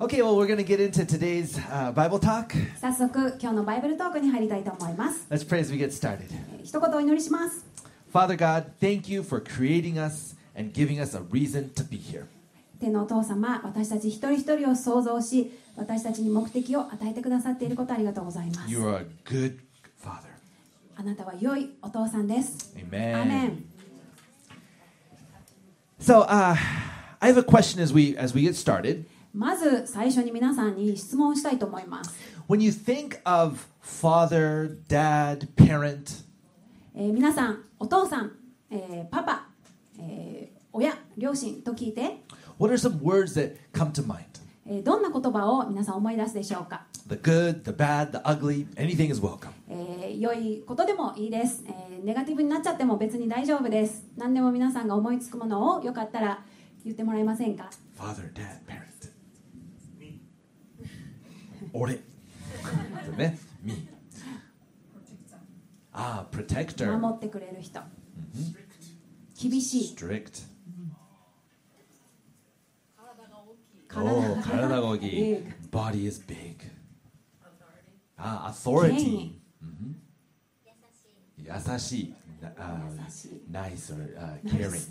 Okay, well, we're going to get into today's uh, Bible talk. 早速今日のバイブルトークに入りたいと思います Let's pray as we get started. えー一言お祈りします Father God, thank you for creating us and giving us a reason to be here. 天のお父様私たち一人一人を創造し私たちに目的を与えてくださっていることありがとうございます You are a good Father. あなたは良いお父さんです Amen. アーメン So, uh, I have a question as we as we get started. まず最初に皆さんに質問したいと思います When you think of father, dad, parent, えー皆さんお父さん、えーパパ、えー親両親と聞いて、what are some words that come to mind? えーどんな言葉を皆さん思い出すでしょうか、The good, the bad, the ugly, anything is welcome. えー良いことでもいいです、えーネガティブになっちゃっても別に大丈夫です何でも皆さんが思いつくものをよかったら言ってもらえませんか？Father, dad, parent. 俺。ね、me. ああ、protector. 守ってくれる人厳しい strict. 体 Oh, 体が大きい. Body is big. あ、authority. 権威優しい。優しい nice or、uh, caring.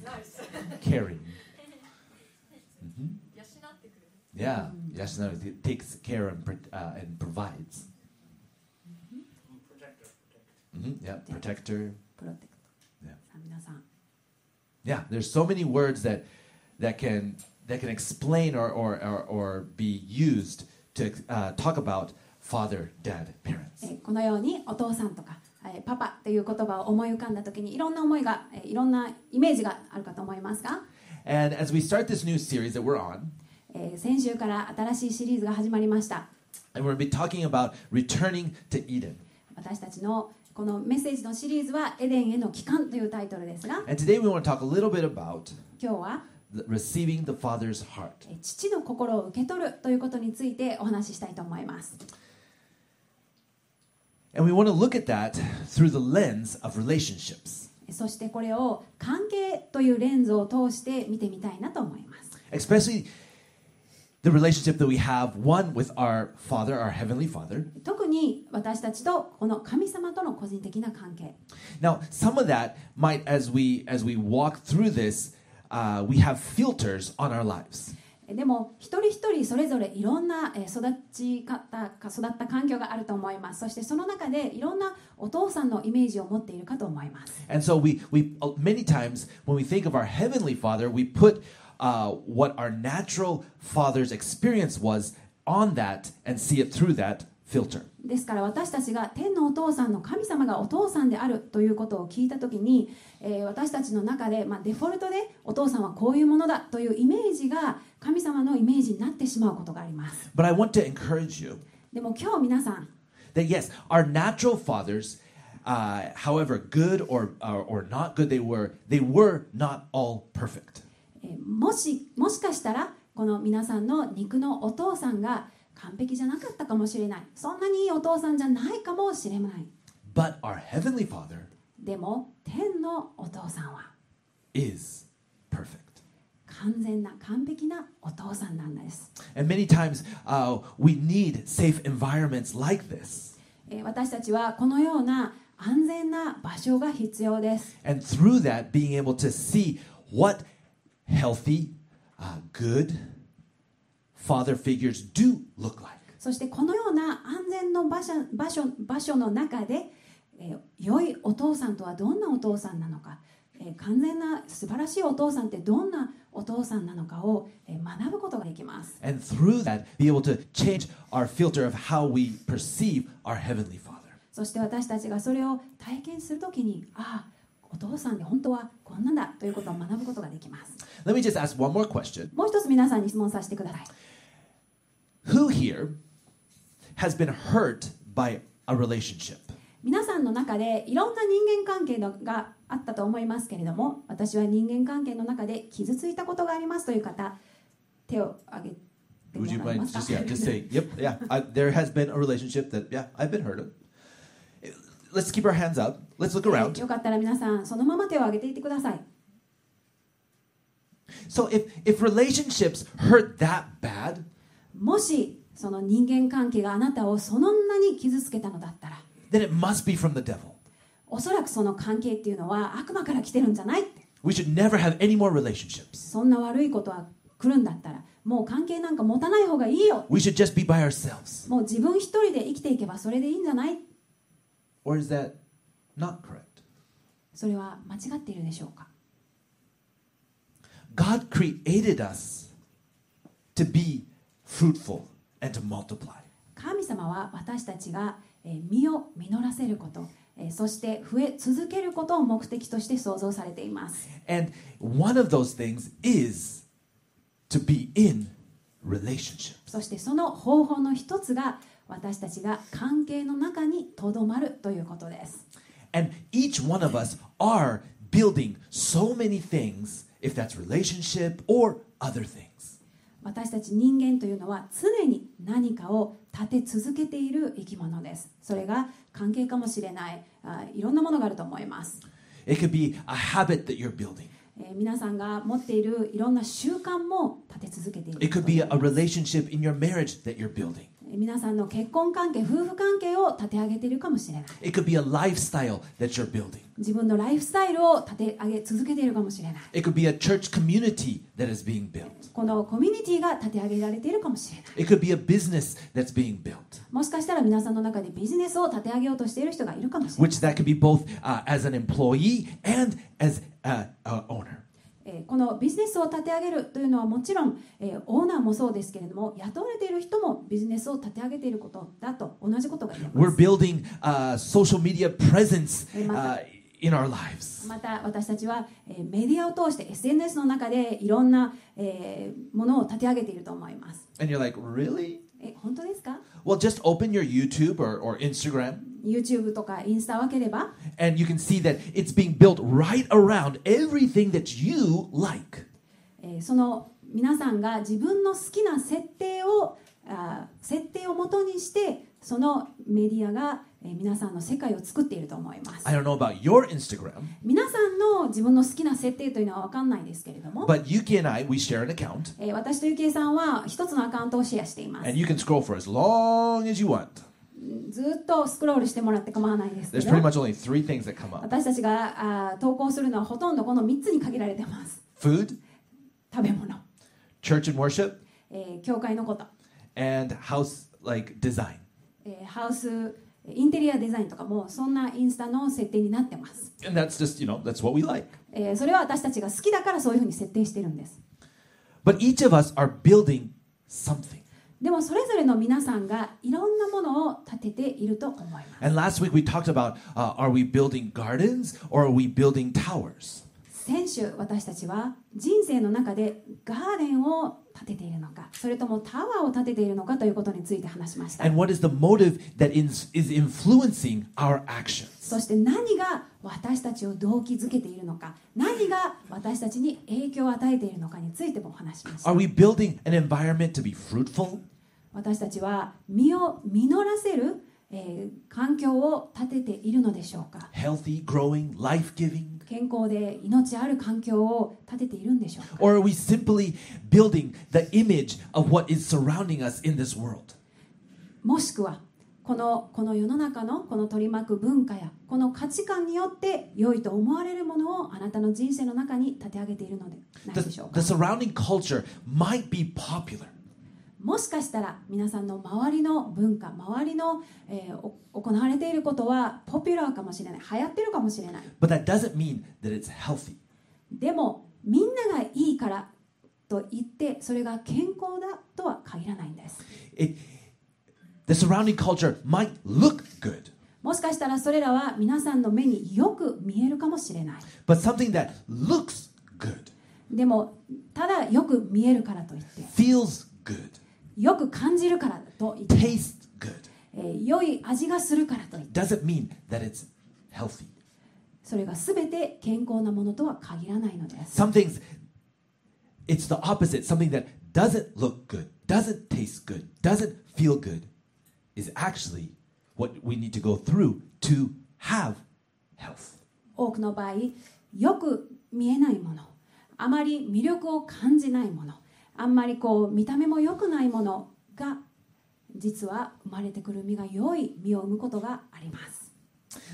caring. Yeah, mm-hmm. Yashinari it takes care and uh, and provides. Mm-hmm. mm-hmm protector, protect. Yeah, protect. protector. Yeah. Yeah, there's so many words that that can that can explain or or or, or be used to uh, talk about father, dad, parents. このようにお父さんとかパパという言葉を思い浮かんだ時にいろんな思いがいろんなイメージがあるかと思いますが。And as we start this new series that we're on. えー、先週から新しいシリーズが始まりました。私たちのこのメッセージのシリーズは「エデンへの帰還」というタイトルですが今日は receiving the Father's heart. 父の心を受け取るということについてお話ししたいと思います。そしてこれを関係というレンズを通して見てみたいなと思います。the relationship that we have one with our father, our heavenly father. 特に私たちとこの神様との個人的な関係 Now, some of that might, as we as we walk through this, uh, we have filters on our lives. でも一人一人それぞれいろんなえー育ち方か育った環境があると思いますそしてその中でいろんなお父さんのイメージを持っているかと思います And so we we uh, many times when we think of our heavenly Father, we put uh, what our natural father's experience was on that and see it through that filter. ですから私たちが天のお父さんの神様がお父さんであるということを聞いた時に、えー私たちの中で、まあ、デフォルトでお父さんはこういうものだというイメージが神様のイメージになってしまうことがあります But I want to encourage you でも今日皆さん that yes, our natural fathers, uh, however good or, or or not good they were, they were not all perfect. えーもしもしかしたらこの皆さんの肉のお父さんが完璧じゃなかったかもしれないそんなにいいお父さんじゃないかもしれない But our heavenly Father でも天のお父さんは is perfect. 完全な完璧なお父さんなんです And many times uh, we need safe environments like this. えー私たちはこのような安全な場所が必要です And through that, being able to see what healthy, uh, good father figures do look like. そしてこのような安全の場所場所場所の中で、えー良いお父さんとはどんなお父さんなのか、えー完全な素晴らしいお父さんってどんなお父さんなのかを、えー学ぶことができます And through that, be able to change our filter of how we perceive our heavenly father. そして私たちがそれを体験するときにああお父さんって本当はこんなんだということを学ぶことができます Let me just ask one more question. もう一つ皆さんに質問させてください Who here has been hurt by a relationship? 皆さんの中でいろんな人間関係のがあったと思いますけれども私は人間関係の中で傷ついたことがありますという方手を挙げて Would you もらえま mind すか just yeah, just say, yep, yeah, I, there has been a relationship that yeah, I've been hurt. Let's keep our hands out. Let's look はい around. よかったら皆さんそのまま手を挙げていてください So if if relationships hurt that bad, もしその人間関係があなたをそんなに傷つけたのだったら then it must be from the devil. おそらくその関係っていうのは悪魔から来てるんじゃないって We should never have any more relationships. そんな悪いことは来るんだったらもう関係なんか持たない方がいいよ We should just be by ourselves. もう自分一人で生きていけばそれでいいんじゃない Or is that not correct? それは間違っているでしょうか God created us to be fruitful and to multiply. 神様は私たちがえー実を実らせることえーそして増え続けることを目的として創造されています And one of those things is to be in relationships. そしてその方法の一つが私たちが関係の中にとどまるということです And each one of us are building so many things, if that's relationship or other things. 私たち人間というのは常に何かを立て続けている生き物ですそれが関係かもしれないあいろんなものがあると思います、It could be a habit that you're building. えー皆さんが持っているいろんな習慣も立て続けている It could be a relationship in your marriage that you're building. えー皆さんの結婚関係夫婦関係を立て上げているかもしれない It could be a lifestyle that you're building. 自分のライフスタイルを立て上げ続けているかもしれない It could be a church community that is being built. このコミュニティが立て上げられているかもしれない It could be a business that's being built, もしかしたら皆さんの中でビジネスを立て上げようとしている人がいるかもしれない which that could be both uh, as an employee and as a, a owner. えーこのビジネスを立て上げるというのはもちろん、えーオーナーもそうですけれども雇われている人もビジネスを立て上げていることだと同じことが言え We're ます building uh, social media presence uh, in our lives. また私たちは、えーメディアを通して SNS の中でいろんな、えーものを立て上げていると思います And you're like, really? え本当ですか？Well, just open your YouTube or, or Instagram, YouTube とかインスタを開ければ and you can see that it's being built right around everything that you like. えーその皆さんが自分の好きな設定を設定をもとにしてそのメディアが、えー皆さんの世界を作っていると思います I don't know about your Instagram, 皆さんの自分の好きな設定というのは分かんないですけれども、but Yuki and I, we share an account, えー私とゆきえさんは一つのアカウントをシェアしています and you can scroll for as long as you want. ずっとスクロールしてもらって構わないです私たちがあ投稿するのはほとんどこの3つに限られてます。Food? 食べ物。Church and worship?、えー、教会のこと。And house like design、えー、ハウスインテリアデザインとかもそんなインスタの設定になってます。え、え、それは私たちが好きだからそういうふうに設定してるんです。But each of us are building something. でもそれぞれの皆さんがいろんなものを立てていると思います。先週私たちは人生の中でガーデンを建てているのか、それともタワーを建てているのかということについて話しまし。そして何が私たちを動機づけているのか、何が私たちに影響を与えているのかについても話します。私たちは身を実らせる、えー、環境を立てているのでしょうか？Healthy, growing, life giving. 健康で命ある環境を立てているんでしょうか？もしくはこの,この世の中のこの取り巻く文化やこの価値観によって良いと思われるものをあなたの人生の中に立て上げているのでないでしょうか？The, the surrounding culture might be popular. もしかしたら皆さんの周りの文化周りの、えーお行われていることはポピュラーかもしれない。流行ってるかもしれない。But that doesn't mean that it's healthy. でもみんながいいからと言ってそれが健康だとは限らないんです。It, the surrounding culture might look good, もしかしたらそれらは皆さんの目によく見えるかもしれない。But something that looks good, でもただよく見えるからといって。Feels good, よく感じるからと言って、tastes good, えー良い味がするからといって doesn't mean that it's healthy. それが全て健康なものとは限らないのです Some things, it's the opposite. Something that doesn't look good, doesn't taste good, doesn't feel good is actually what we need to go through to have health. 多くの場合よく見えないものあまり魅力を感じないものあんまりこう見た目も良くないものが実は生まれてくる実が良い実を生むことがあります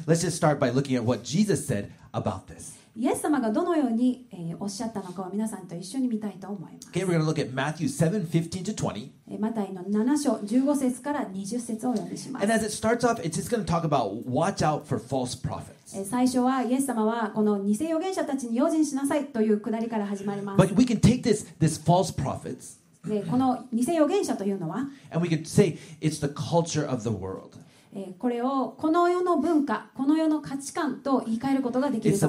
Let's just start by looking at what Jesus said about this. イエス様がどのように、えーおっしゃったのかを皆さんと一緒に見たいと思います Okay, we're going to look at Matthew 7 15 to 20. えーマタイの7章15節から20節をお読みします And as it starts off, it's just going to talk about watch out for false prophets. 最初は、イエス様はこの偽預言者たちに用心しなさいというくだりから始まります。This, this prophets, でこの偽預言者というのは、これをこの世の文化、この世の価値観と言い換えることができるとま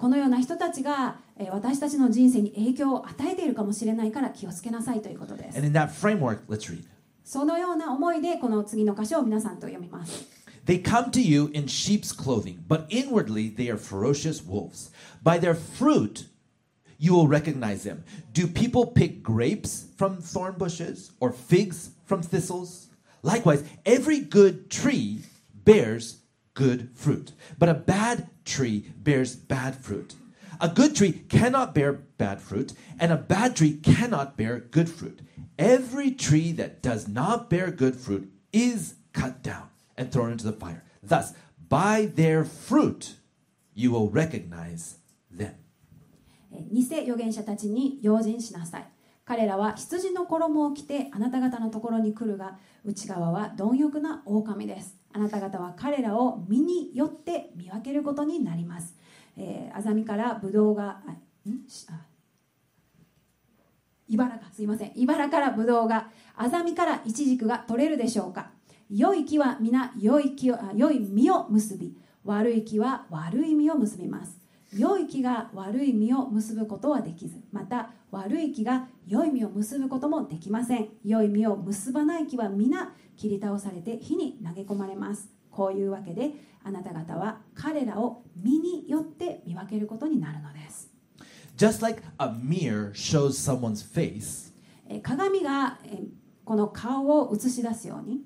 このような人たちが私たちの人生に影響を与えているかもしれないから気をつけなさいということです。そのような思いでこの次の箇所を皆さんと読みます They come to you in sheep's clothing, but inwardly they are ferocious wolves. By their fruit, you will recognize them. Do people pick grapes from thorn bushes or figs from thistles? Likewise, every good tree bears good fruit, but a bad tree bears bad fruit. A good tree cannot bear bad fruit, and a bad tree cannot bear good fruit. Every tree that does not bear good fruit is cut down and thrown into the fire. Thus, by their fruit, you will recognize them. えー偽預言者たちに用心しなさい彼らは羊の衣を着てあなた方のところに来るが内側は貪欲な狼ですあなた方は彼らを身によって見分けることになります、 えー、アザミからブドウがあん？あ茨がすいません。茨からブドウがアザミからイチジクが取れるでしょうか？良い木は皆良い木をあ良い実を結び悪い木は悪い実を結びます。良い木が悪い実を結ぶことはできずまた悪い木が良い実を結ぶこともできません。良い実を結ばない木は皆切り倒されて火に投げ込まれます。こういうわけであなた方は彼らを身によって見分けることになるのです Just like a mirror shows someone's face, えー鏡がえーこの顔を映し出すように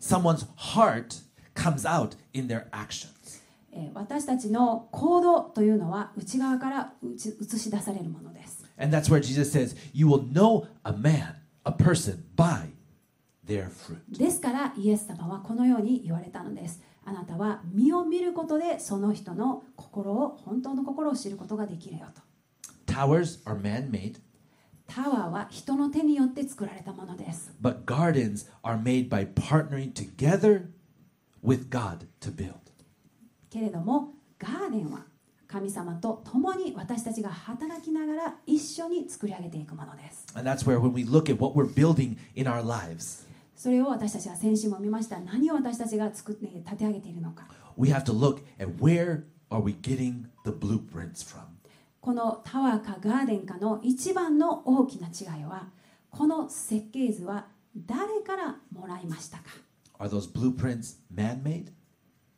someone's heart comes out in their actions. えー私たちの行動というのは内側から映し出されるものです And that's where Jesus says, You will know a man, a person, by their fruit. ですからイエス様はこのように言われたのですあなたは身を見ることでその人の心を本当の心を知ることができるよと Towers are man made, タワーは人の手によって作られたものです but gardens are made by partnering together with God to build. けれどもガーデンは神様と共に私たちが働きながら一緒に作り上げていくものです And that's where, when we look at what we're building in our lives, それを私たちは先週も見ました何を私たちが作って立て上げているのか we have to look at where are we getting the blueprints from. このタワーかガーデンかの一番の大きな違いはこの設計図は誰からもらいましたか Are those blueprints man made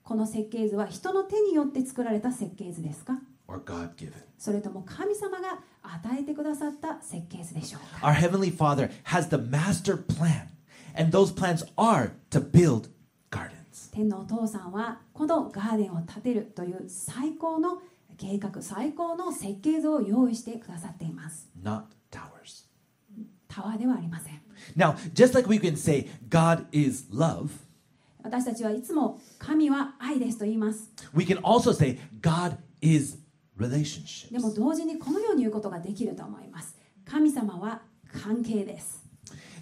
この設計図は人の手によって作られた設計図ですか or God given? それとも神様が与えてくださった設計図でしょうか Our Heavenly Father has the master plan, and those plans are to build gardens. 天のお父さんはこのガーデンを建てるという最高の計画最高の設計図を用意してくださっています not towers. タワーではありません Now, just like we can say God is love, 私たちはいつも神は愛ですと言います we can also say God is relationships. でも同時にこのように言うことができると思います神様は関係です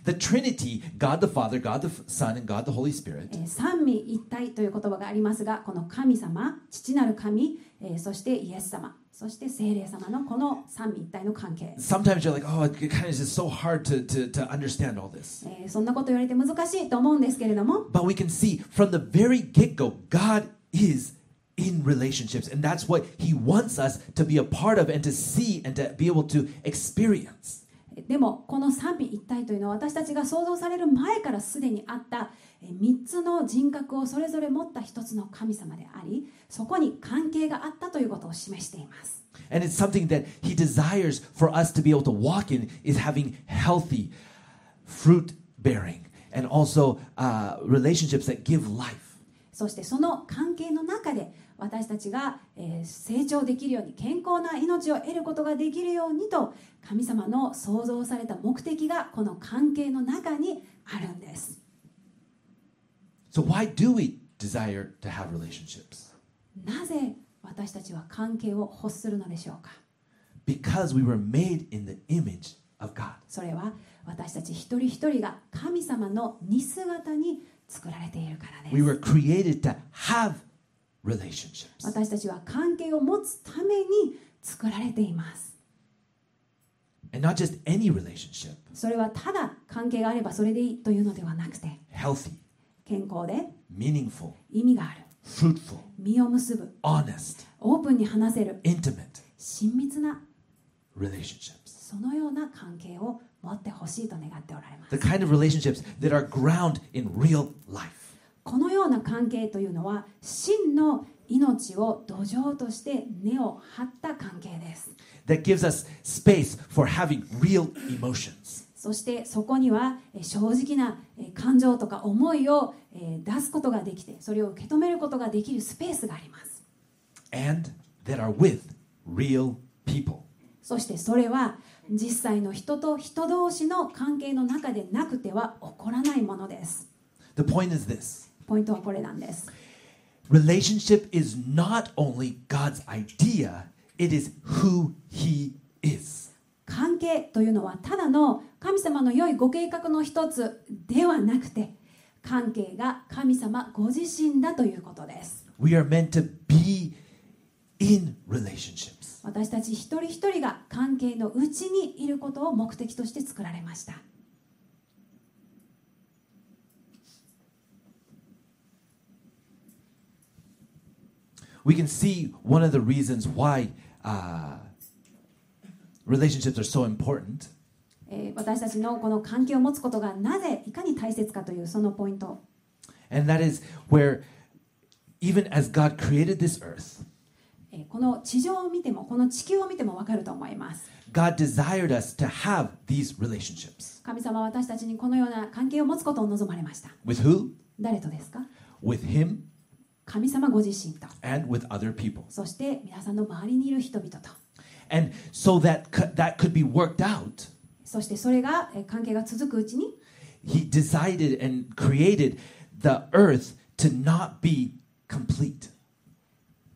the Trinity, God the Father, God the Son, and God the Holy Spirit. 三位一体という言葉がありますが、この神様、父なる神、そしてイエス様。そして聖霊様のこの三位一体の関係。Sometimes you're like, oh, it kind of is so hard to, to, to understand all this. そんなこと言われて難しいと思うんですけれども。But we can see from the very get-go, God is in relationships, and that's what He wants us to be a part of and to see and to be able to experience. でもこの三位一体というのは私たちが想像される前からすでにあったえー三つの人格をそれぞれ持った一つの神様でありそこに関係があったということを示しています And it's something that He desires for us to be able to walk in is having healthy fruit bearing and also uh, relationships that give life. そしてその関係の中で私たちが、えー成長できるように健康な命を得ることができるようにと神様の創造された目的がこの関係の中にあるんです So, why do we desire to have relationships? なぜ私たちは関係を欲するのでしょうか？Because we were made in the image of God. それは私たち一人一人が神様の似姿に作られているからです We were created to have relationships. 私たちは関係を持つために作られています And not just any relationship, それはただ関係があればそれでいいというのではなくて healthy, 健康で meaningful, 意味がある fruitful, 実を結ぶ honest, オープンに話せる intimate 親密な relationships. そのような関係を持ってほしいと願っておられます The kind of relationships that are ground in real life. このような関係というのは真の命を土壌として根を張った関係です that gives us space for having real emotions. そしてそこにはえー正直なえー感情とか思いをえー出すことができてそれを受け止めることができるスペースがあります and that are with real people. そしてそれは実際の人と人同士の関係の中でなくては起こらないものです The point is this ポイントはこれなんです relationship is not only God's idea, it is who He is. 関係というのはただの神様の良いご計画の一つではなくて関係が神様ご自身だということです We are meant to be in relationships. 私たち一人一人が関係のうちにいることを目的として作られました We can see one of the reasons why uh, relationships are so important えー私たちのこの関係を持つことがなぜいかに大切かというそのポイント And that is where, even as God created this earth, えーこの地上を見てもこの地球を見ても分かると思います God desired us to have these relationships. 神様は私たちにこのような関係を持つことを望まれました With who? 誰とですか With Him 神様ご自身と and with other people. そして皆さんの周りにいる人々と And so that that could be worked out, そしてそれがえー関係が続くうちに He decided and created the earth to not be complete.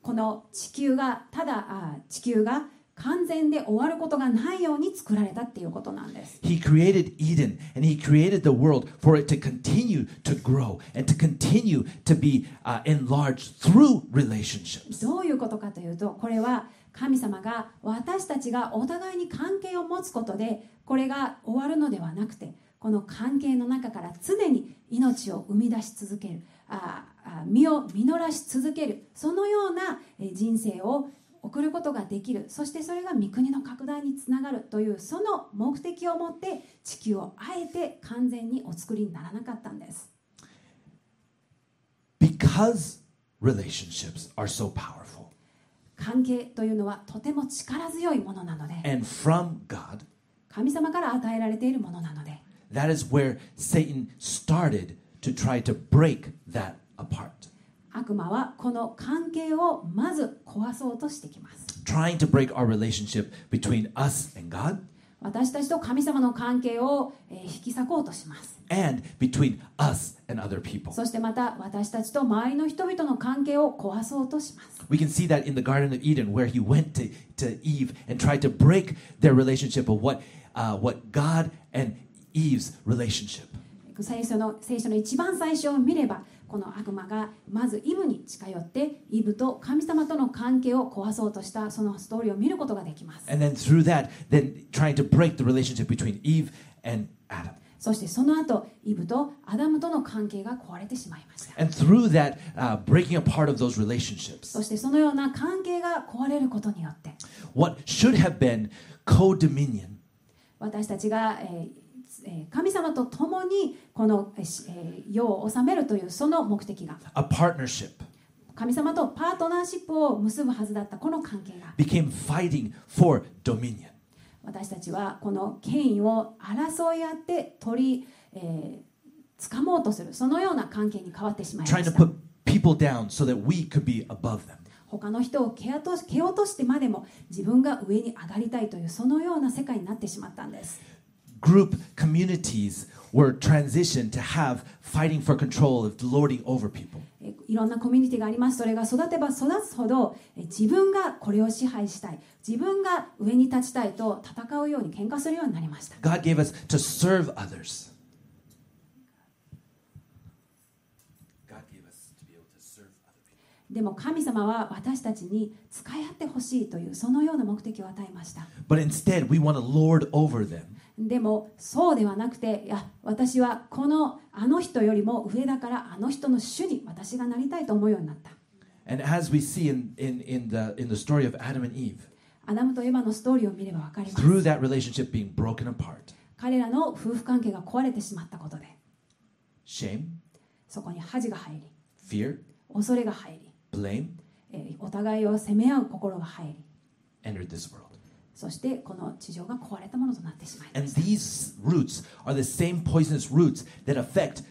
この地球がただ地球が完全で終わることがないように作られたっていうことなんです He created Eden and He created the world for it to continue to grow and to continue to be uh, enlarged through relationships. どういうことかというとこれは神様が私たちがお互いに関係を持つことでこれが終わるのではなくてこの関係の中から常に命を生み出し続けるああ実を実らし続ける。そのようなえー人生を送ることができる。そしてそれが御国の拡大につながるというその目的を持って地球をあえて完全にお作りにならなかったんです。Because relationships are so powerful. 関係というのはとても力強いものなので。And from God, 神様から与えられているものなので。that is where Satan started to try to break that apart, 悪魔はこの関係をまず壊そうとしてきます trying to break our relationship between us and God 私たちと神様の関係をえー引き裂こうとします and between us and other people. そしてまた私たちと周りの人々の関係を壊そうとします We can see that in the Garden of Eden, where he went to, to Eve and tried to break their relationship of what, uh, what God and Eve's relationship. 聖書の聖書の一番最初を見ればこの悪魔がまずイブに近寄ってイブと神様との関係を壊そうとしたそのストーリーを見ることができます。そしてその後イブとアダムとの関係が壊れてしまいました。That, uh, そしてそのような関係が壊れることによって、私たちが、えー神様と共にこの、世を治めるというその目的が。A partnership. 神様とパートナーシップを結ぶはずだったこの関係が。Became fighting for dominion. 私たちはこの権威を争い合って取り、えー掴もうとする。そのような関係に変わってしまいま Trying し to た put people down so that we could be above them. 他の人を蹴落とし蹴落としてまでも自分が上に上がりたいというそのような世界になってしまったんです Group communities were transitioned to have fighting for control of lording over people. えいろんなコミュニティがありますそれが育てば育つほどえ自分がこれを支配したい自分が上に立ちたいと戦うように喧嘩するようになりました God gave us to serve others. God gave us to be able to serve other people. でも神様は私たちに使い合ってほしいというそのような目的を与えました But instead, we want to lord over them. でもそうではなくていや私はこのあの人よりも上だからあの人の主に私がなりたいと思うようになった。And as we see in, in, in, the, in the story of Adam and Eve, アダムとエバのストーリーを見れば分かります。through that relationship being broken apart, 彼らの夫婦関係が壊れてしまったことで。shame, そこに恥が入り fear, 恐れが入り blame えーお互いを責め合う心が入り。entered this world. そしてこの地上が壊れたものとなってしまいま And した these roots are the same poisonous roots that affect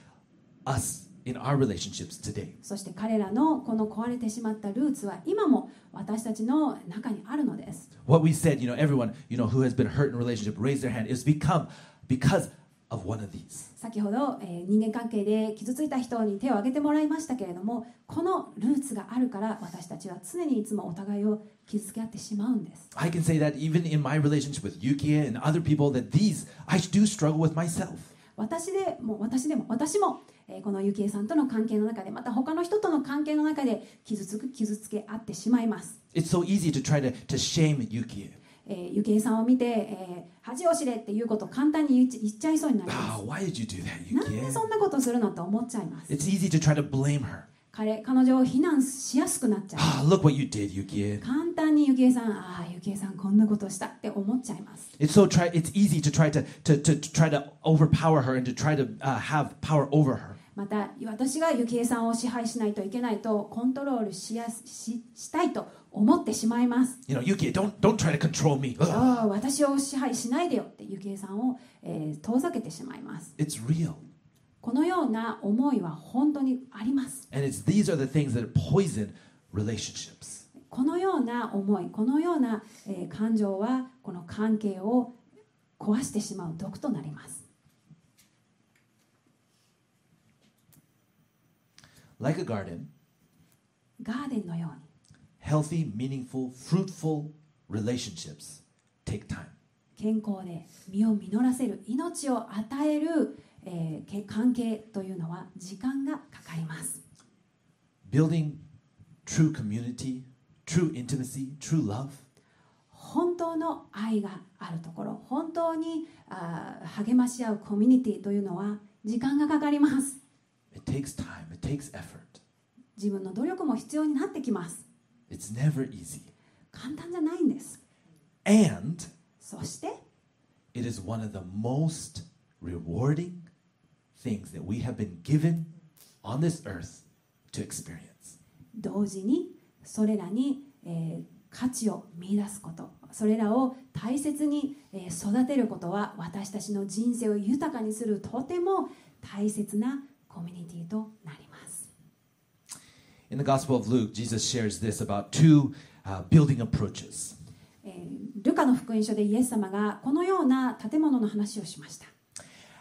us in our relationships today. そして彼らのこの壊れてしまったルーツは今も私たちの中にあるのです What we said, you know, everyone, you know, who has been hurt in a relationship, raise their hand, is become because of one of these. 先ほど、えー人間関係で傷ついた人に手を挙げてもらいましたけれどもこのルーツがあるから私たちは常にいつもお互いを傷つけ合ってしまうんです I can say that even in my relationship with Yuki and other people, that these, I do struggle with myself. 私でも私でも私も、えーこのゆきえさんとの関係の中でまた他の人との関係の中で傷つく傷つけ合ってしまいます It's so easy to try to, to shame Yuki. えーゆきえさんを見て、えー恥を知れっていうことを簡単に言っちゃいそうになりま Ah, why did you do that, す。なん?でそんなことするのって思っちゃいます。It's easy to try to blame her. 彼彼女を非難しやすくなっちゃう。Ah, look what you did. 簡単にゆきえさん、ああ、ゆきえさんこんなことしたって思っちゃいます。It's so try. It's easy to try to, to, to, to try to overpower her and to try to uh, have power over her. また私がゆきえさんを支配しないといけないとコントロールしやすししたいと思ってしまいます。You know, Yuki, don't don't try to control me. Ugh. ああ、私を支配しないでよってゆきえさんを、えー遠ざけてしまいます。It's real, このような思いは本当にあります。and it's these are the things that poison relationships. このような思いこのような、えー感情はこの関係を壊してしまう毒となります Like a garden, ガーデンのように healthy, meaningful, fruitful relationships take time. 健康で実を実らせる命を与える、えーけ関係というのは時間がかかります Building true community, true intimacy, true love 本当の愛があるところ本当にあー励まし合うコミュニティというのは時間がかかります it takes time, it takes effort. 自分の努力も必要になってきます It's never easy. 簡単じゃないんです And そして it is one of the most rewarding things that we have been given on this earth to experience. 同時にそれらに、えー価値を見出すことそれらを大切に、えー育てることは私たちの人生を豊かにするとても大切なコミュニティとなります。 In the Gospel of Luke, Jesus shares this about two uh, building approaches. えールカの福音書でイエス様がこのような建物の話をしました。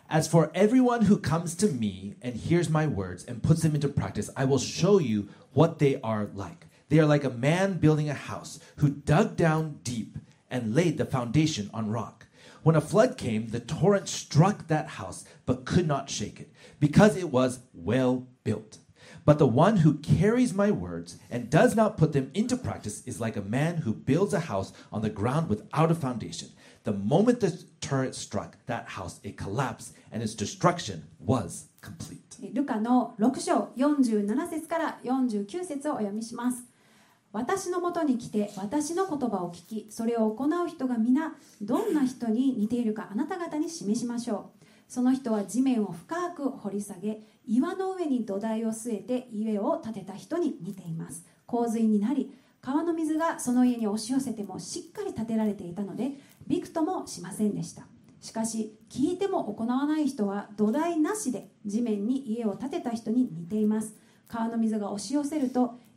As for everyone who comes to me and hears my words and puts them into practice, I will show you what they are like. They are like a man building a house who dug down deep and laid the foundation on rock. When a flood came, the torrent struck that house but could not shake it because it was well built. But the one who carries my words and does not put them into practice is like a man who builds a house on the ground without a foundation. The moment the turret struck that house, it collapsed and its destruction was complete. ルカの6章47節から49節をお読みします 私のもとに来て私の言葉を聞きそれを行う人が皆どんな人に似ているかあなた方に示しましょう。その人は地面を深く掘り下げ岩の上に土台を据えて家を建てた人に似ています。洪水になり川の水がその家に押し寄せてもしっかり建てられていたのでびくともしませんでした。しかし聞いても行わない人は土台なしで地面に家を建てた人に似ています。川の水が押し寄せると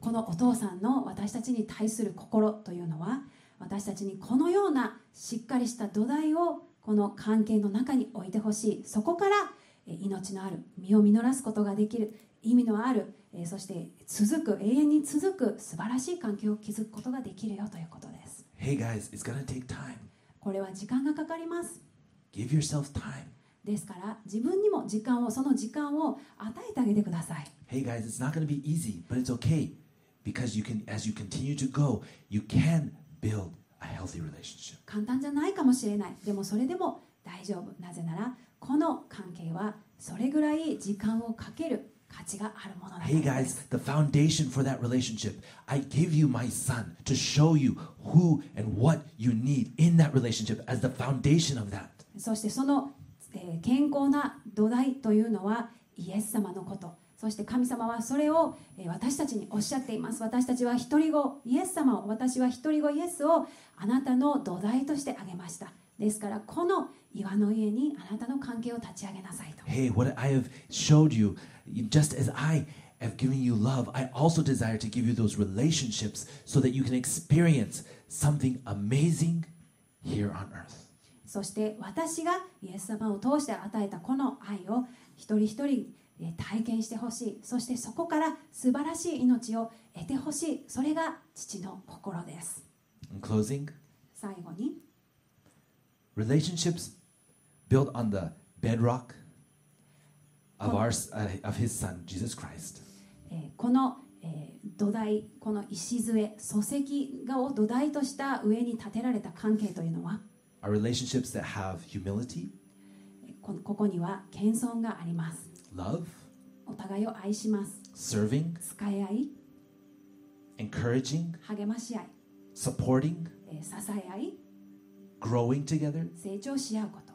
このお父さんの私たちに対する心というのは私たちにこのようなしっかりした土台をこの関係の中に置いてほしい。そこからえー命のある実を実らすことができる。意味のあるえーそして続く永遠に続く素晴らしい関係を築くことができるよということです。Hey guys, it's to take time. これは時間がかかります。Give yourself time. ですから自分にも時間をその時間を与えてあげてください。Hey guys, it's not to be easy, but it's okay because you can as you continue to go, you can build a healthy relationship. 簡単じゃないかもしれないでもそれでも大丈夫なぜならこの関係はそれぐらい時間をかける価値があるものだから Hey で guys, す the foundation for that relationship. I give you my son to show you who and what you need in that relationship as the foundation of that. そしてその、えー健康な土台というのはイエス様のことそして神様はそれを、えー私たちにおっしゃっています私たちは一人子イエス様を私は一人子イエスをあなたの土台としてあげましたですからこの岩の家にあなたの関係を立ち上げなさいと Hey, what I have showed you, just as I have given you love, I also desire to give you those relationships so that you can experience something amazing here on earth. そして私がイエス様を通して与えたこの愛を一人一人えー体験してほしいそしてそこから素晴らしい命を得てほしいそれが父の心です In closing, 最後に relationships built on the bedrock of, Oh. our, uh, of his son, Jesus Christ, えーこの、えー土台この礎礎石がを土台とした上に建てられた関係というのは are relationships that have humility, ここには謙遜があります love, お互いを愛します serving, 使い合い encouraging, 励まし合い、supporting, えー支え合い growing together. 成長し合うこと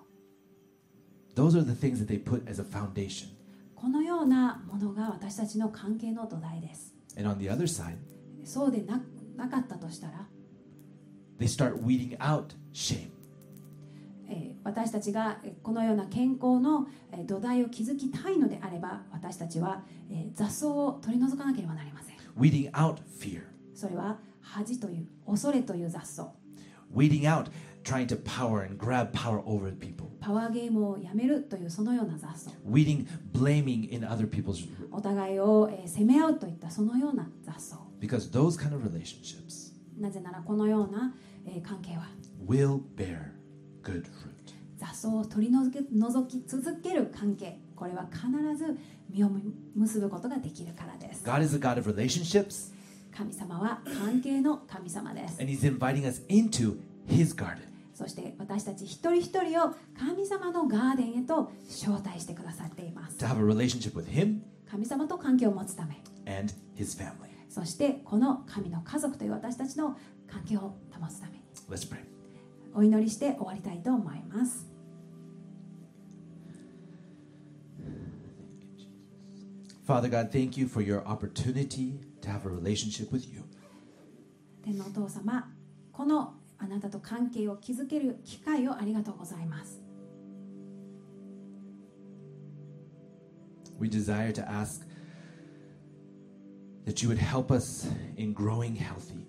Those are the things that they put as a foundation. このようなものが私たちの関係の土台です And on the other side, そうでななかったとしたら、they start weeding out shame. えー私たちがえーこのような健康のえー土台を築きたいのであれば私たちはえー雑草を取り除かなければなりません weeding out fear, それは恥という恐れという雑草 weeding out trying to power and grab power over people, パワーゲームをやめるというそのような雑草 weeding blaming in other people's お互いをえー責め合うといったそのような雑草 because those kind of relationships なぜならこのようなえー関係は will bear good fruit. 雑草を取り除き続ける関係これは必ず実を結ぶことができるからです God is a God of relationships 神様は関係の神様です and he's inviting us into his garden. そして私たち一人一人を神様のガーデンへと招待してくださっています to have a relationship with him 神様と関係を持つため and his family. そしてこの神の家族という私たちの関係を保つために Let's pray. お祈りして終わりたいと思います Father God, thank you for your opportunity to have a relationship with you. 天のお父様このあなたと関係を築ける機会をありがとうございます We desire to ask that you would help us in growing healthy,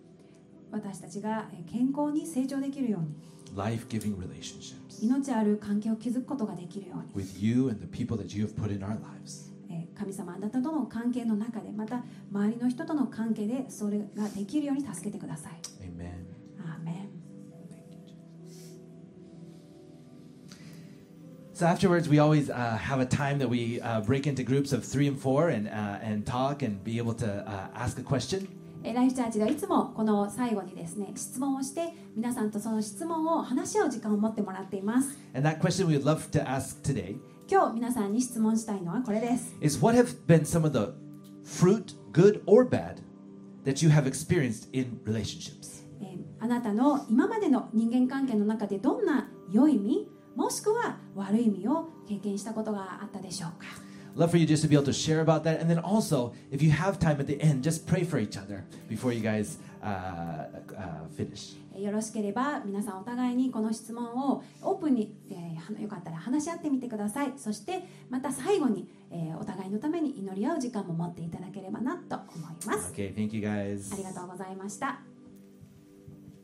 私たちがえー健康に成長できるように life giving relationships 命ある関係を築くことができるように with you and the people that you have put in our lives. えー神様あなたとの関係の中でまた周りの人との関係でそれができるように助けてください Amen. アーメン So afterwards, we always uh, have a time that we uh, break into groups of three and four and, uh, and talk and be able to uh, ask a question. えーライフチャーチではいつもこの最後にですね質問をして皆さんとその質問を話し合う時間を持ってもらっています。And that question we would love to ask today. 今日皆さんに質問したいのはこれです。Is what have been some of the fruit, good or bad, that you have experienced in relationships? えーあなたの今までの人間関係の中でどんな良い意味もしくは悪い意味を経験したことがあったでしょうか？Love for you just to be able to share about that. And then also, if you have time at the end, just pray for each other before you guys uh, uh, finish. えーよろしければ皆さんお互いにこの質問をオープンに、えーはよかったら話し合ってみてくださいそしてまた最後に、えーお互いのために祈り合う時間も持っていただければなと思います Okay, thank you guys. ありがとうございました